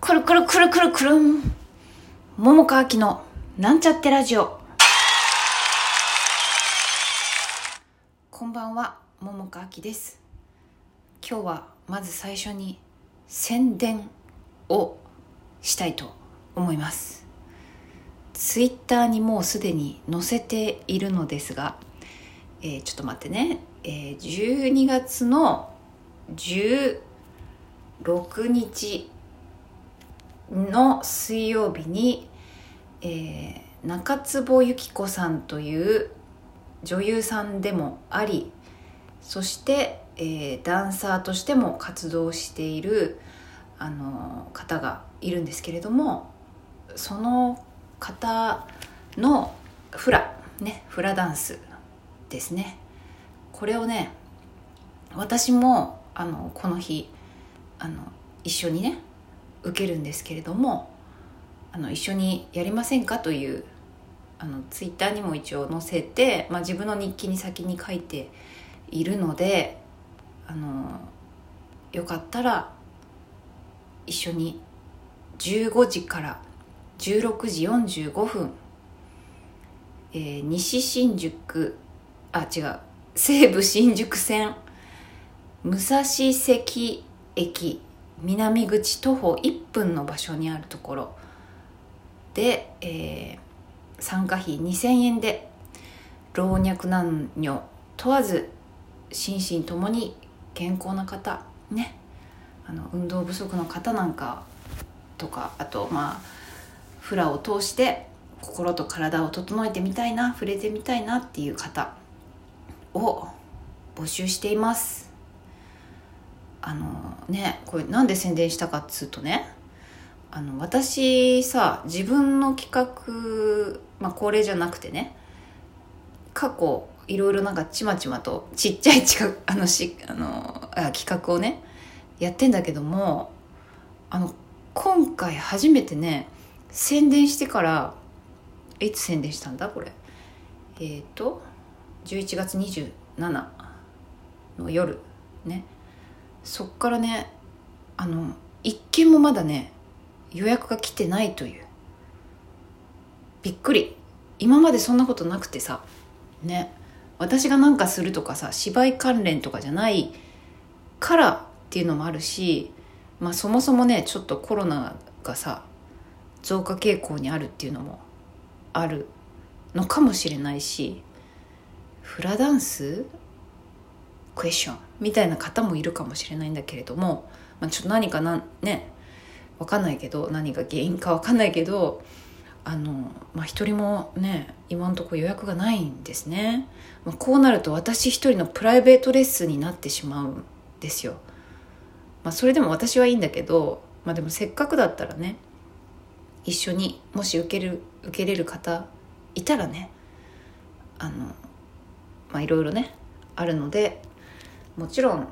くるくるくるくるくるん。桃川きのなんちゃってラジオ。こんばんは、桃川きです。今日はまず最初に宣伝をしたいと思います。ツイッターにもうすでに載せているのですが、えーちょっと待ってね、えー12月の16日の水曜日に、えー中坪由紀子さんという女優さんでもありそして、えーダンサーとしても活動しているあの方がいるんですけれどもその方のフラねフラダンスですね。これをね私もあのこの日あの一緒にね受けるんですけれどもあの一緒にやりませんかというあのツイッターにも一応載せて、まあ、自分の日記に先に書いているのであのよかったら一緒に15時から16時45分、えー西新宿あ違う西武新宿線武蔵関駅南口徒歩1分の場所にあるところ。で、えー参加費2000円で老若男女問わず心身ともに健康な方ね。あの運動不足の方なんかとかあとまあフラを通して心と体を整えてみたいな触れてみたいなっていう方を募集しています。あのねこれなんで宣伝したかっつうとねあの私さ自分の企画まあ恒例じゃなくてね過去いろいろなんかちまちまとちっちゃい近くあのしあのあ企画をねやってんだけどもあの今回初めてね宣伝してからいつ宣伝したんだこれ？えっ、と11月27の夜ね。そっからねあの一件もまだね予約が来てないという。びっくり。今までそんなことなくてさね。私がなんかするとかさ芝居関連とかじゃないからっていうのもあるしまあそもそもねちょっとコロナがさ増加傾向にあるっていうのもあるのかもしれないしフラダンスクエスチョンみたいな方もいるかもしれないんだけれども、まあ、ちょっと何かなねわかんないけど何が原因かわかんないけどあのまあ一人もね今のとこ予約がないんですね、まあ、こうなると私一人のプライベートレッスンになってしまうんですよ。まあそれでも私はいいんだけどまあでもせっかくだったらね一緒にもし受ける受けれる方いたらねあのまあいろいろねあるのでもちろん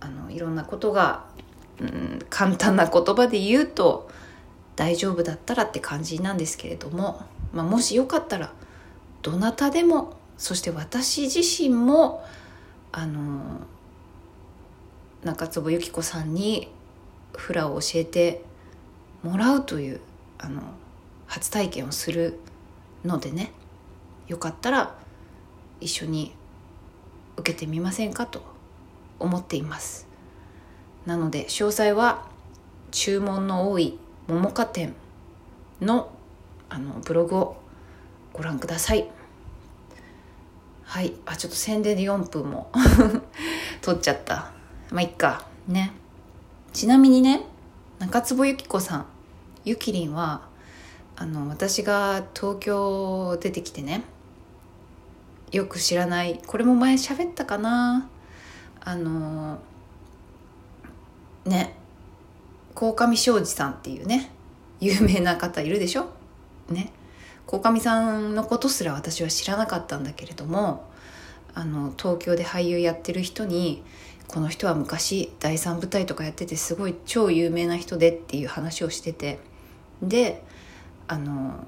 あのいろんなことが、うん、簡単な言葉で言うと大丈夫だったらって感じなんですけれども、まあ、もしよかったらどなたでもそして私自身もあの中坪由紀子さんにフラを教えてもらうというあの初体験をするのでねよかったら一緒に受けてみませんかと。思っています。なので詳細は注文の多い桃花店のあのブログをご覧ください。はい。あちょっと宣伝で4分も 取っちゃった。まあいっか。ね。ちなみにね中坪由紀子さんゆきりんはあの私が東京出てきてねよく知らないこれも前喋ったかなあのね鴻上庄司さんっていうね有名な方いるでしょ？ね。鴻上さんのことすら私は知らなかったんだけれどもあの東京で俳優やってる人にこの人は昔第三舞台とかやっててすごい超有名な人でっていう話をしててであの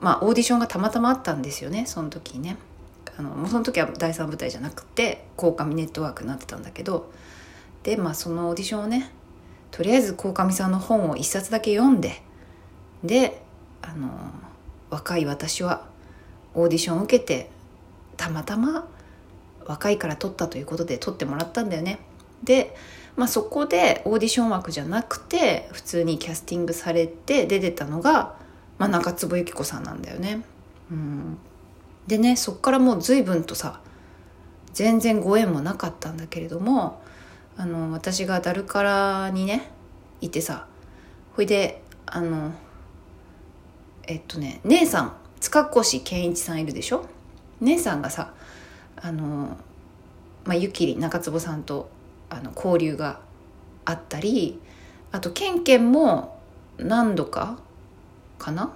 まあオーディションがたまたまあったんですよねその時ね。あのもうその時は第三舞台じゃなくて鴻上ネットワークになってたんだけどでまあそのオーディションをねとりあえず鴻上さんの本を一冊だけ読んでであの若い私はオーディションを受けてたまたま若いから取ったということで取ってもらったんだよね。で、まあ、そこでオーディション枠じゃなくて普通にキャスティングされて出てたのが、まあ、中坪由紀子さんなんだよね、うん、でねそっからもう随分とさ全然ご縁もなかったんだけれどもあの私がダルカラにねいてさほいであのえっとね姉さん塚越健一さんいるでしょ？姉さんがさあの、まあ、ゆきり中坪さんとあの交流があったりあとケンケンも何度かかな？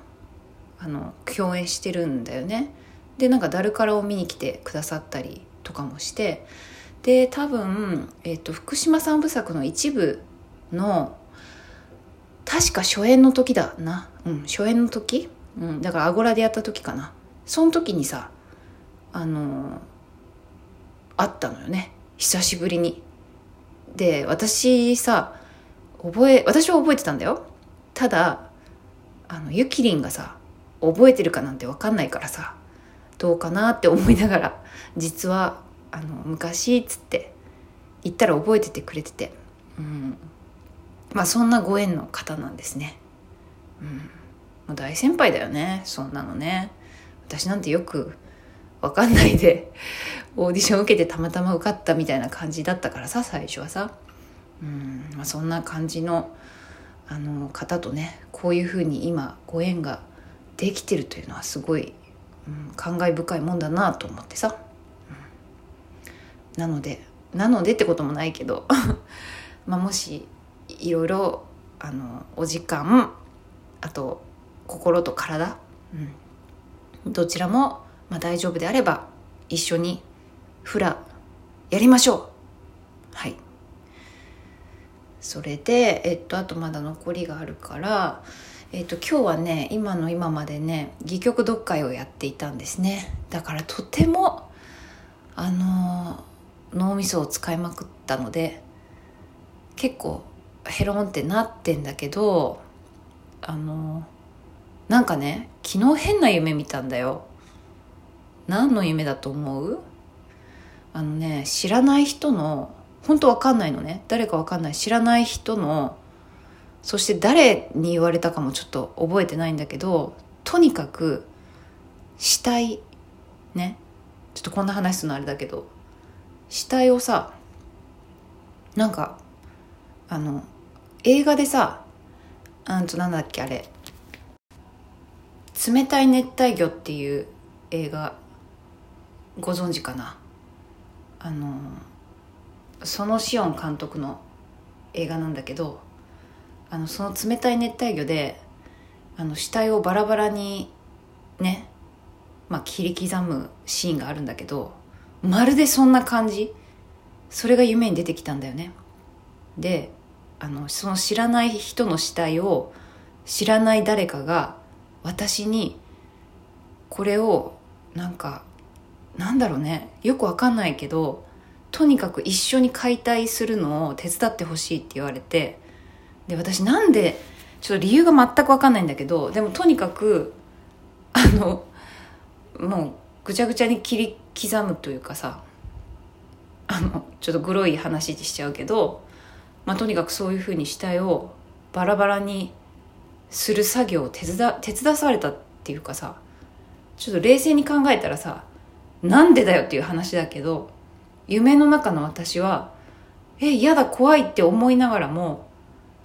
あの共演してるんだよね。でなんかダルカラを見に来てくださったりとかもしてで多分、えーと、福島三部作の一部の確か初演の時だな、うん、初演の時、うん、だからアゴラでやった時かな。その時にさあのー、会ったのよね。久しぶりに。で私さ覚え私は覚えてたんだよ。ただあのゆきりんがさ覚えてるかなんて分かんないからさ。どうかなって思いながら実はあの昔っつって言ったら覚えててくれてて、うん、まあそんなご縁の方なんですね、うん、もう大先輩だよねそんなのね。私なんてよく分かんないでオーディション受けてたまたま受かったみたいな感じだったからさ最初はさ、うん。まあ、そんな感じのあの方とねこういうふうに今ご縁ができてるというのはすごい、うん、感慨深いもんだなと思ってさ、うん、なのでなのでってこともないけど まあもしいろいろあのお時間あと心と体、うん、どちらも、まあ、大丈夫であれば一緒にフラやりましょう。はい。それでえっとあとまだ残りがあるからえっと今日はね今の今までね戯曲読解をやっていたんですね。だからとてもあの脳みそを使いまくったので結構ヘロンってなってんだけどあのなんかね昨日変な夢見たんだよ。何の夢だと思う？あのね知らない人の本当わかんないのね。誰かわかんない。知らない人のそして誰に言われたかもちょっと覚えてないんだけどとにかく死体ね。ちょっとこんな話するのあれだけど死体をさなんかあの映画でさあんとなんだっけあれ「冷たい熱帯魚」っていう映画ご存知かな。あのそのシオン監督の映画なんだけどあのその冷たい熱帯魚であの死体をバラバラにね、まあ、切り刻むシーンがあるんだけどまるでそんな感じ。それが夢に出てきたんだよね。であのその知らない人の死体を知らない誰かが私にこれをなんかなんだろうね。よくわかんないけどとにかく一緒に解体するのを手伝ってほしいって言われてで私なんでちょっと理由が全くわかんないんだけどでもとにかくあのもうぐちゃぐちゃに切り刻むというかさあのちょっとグロい話しちゃうけど、まあ、とにかくそういうふうに死体をバラバラにする作業を手伝手伝されたっていうかさちょっと冷静に考えたらさなんでだよっていう話だけど夢の中の私はえ嫌だ怖いって思いながらも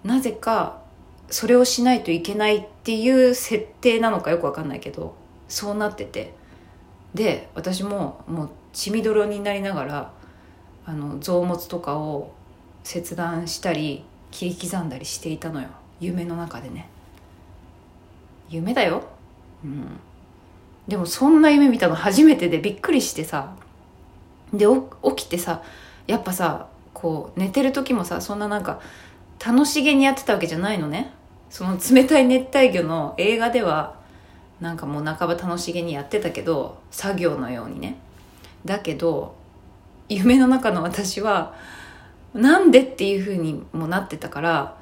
なぜかそれをしないといけないっていう設定なのかよくわかんないけどそうなってて。で私ももう血みどろになりながらあの臓物とかを切断したり切り刻んだりしていたのよ。夢の中でね。夢だよ。うん。でもそんな夢見たの初めてでびっくりしてさ。で起きてさやっぱさこう寝てる時もさそんななんか楽しげにやってたわけじゃないのね。その冷たい熱帯魚の映画ではなんかもう半ば楽しげにやってたけど作業のようにね。だけど夢の中の私はなんでっていう風にもなってたから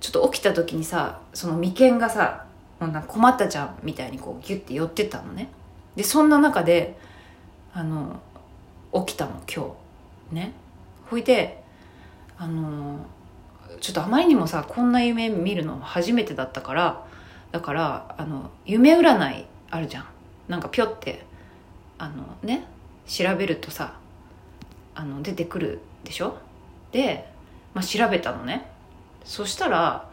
ちょっと起きた時にさその眉間がさもうな困ったじゃんみたいにこうギュッて寄ってたのね。でそんな中であの起きたの今日。ね。ほいであのちょっとあまりにもさこんな夢見るの初めてだったからだからあの夢占いあるじゃん。なんかぴょってあのね調べるとさあの出てくるでしょ？で、まあ、調べたのね。そしたら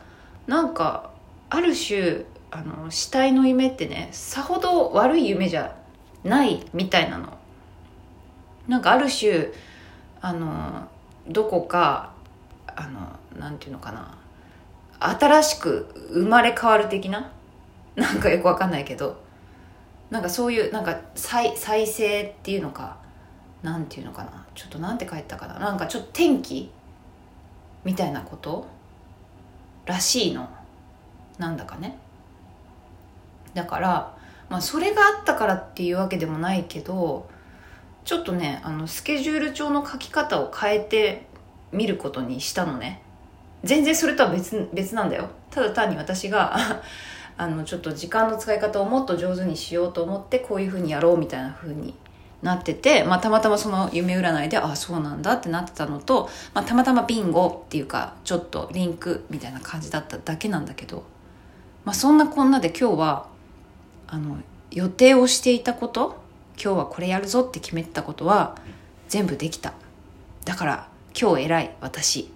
なんかある種あの死体の夢ってねさほど悪い夢じゃないみたいなの。なんかある種あのどこかあのなんていうのかな。新しく生まれ変わる的な？なんかよくわかんないけど。なんかそういうなんか再再生っていうのか。なんていうのかな。ちょっとなんて書いたかな。なんかちょっと天気みたいなことらしいの。なんだかね。だからまあそれがあったからっていうわけでもないけどちょっとねあのスケジュール帳の書き方を変えてみることにしたのね。全然それとは別別なんだよ。ただ単に私が あのちょっと時間の使い方をもっと上手にしようと思ってこういうふうにやろうみたいなふうになってて、まあ、たまたまその夢占いであそうなんだってなってたのと、まあ、たまたまビンゴっていうかちょっとリンクみたいな感じだっただけなんだけど、まあ、そんなこんなで今日はあの予定をしていたこと今日はこれやるぞって決めてたことは全部できた。だから今日偉い私。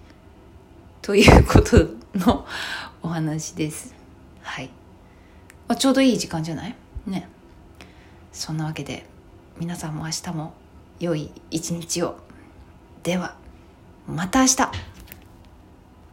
ということのお話です。はい、まあ、ちょうどいい時間じゃない？ね。そんなわけで皆さんも明日も良い一日を。ではまた明日。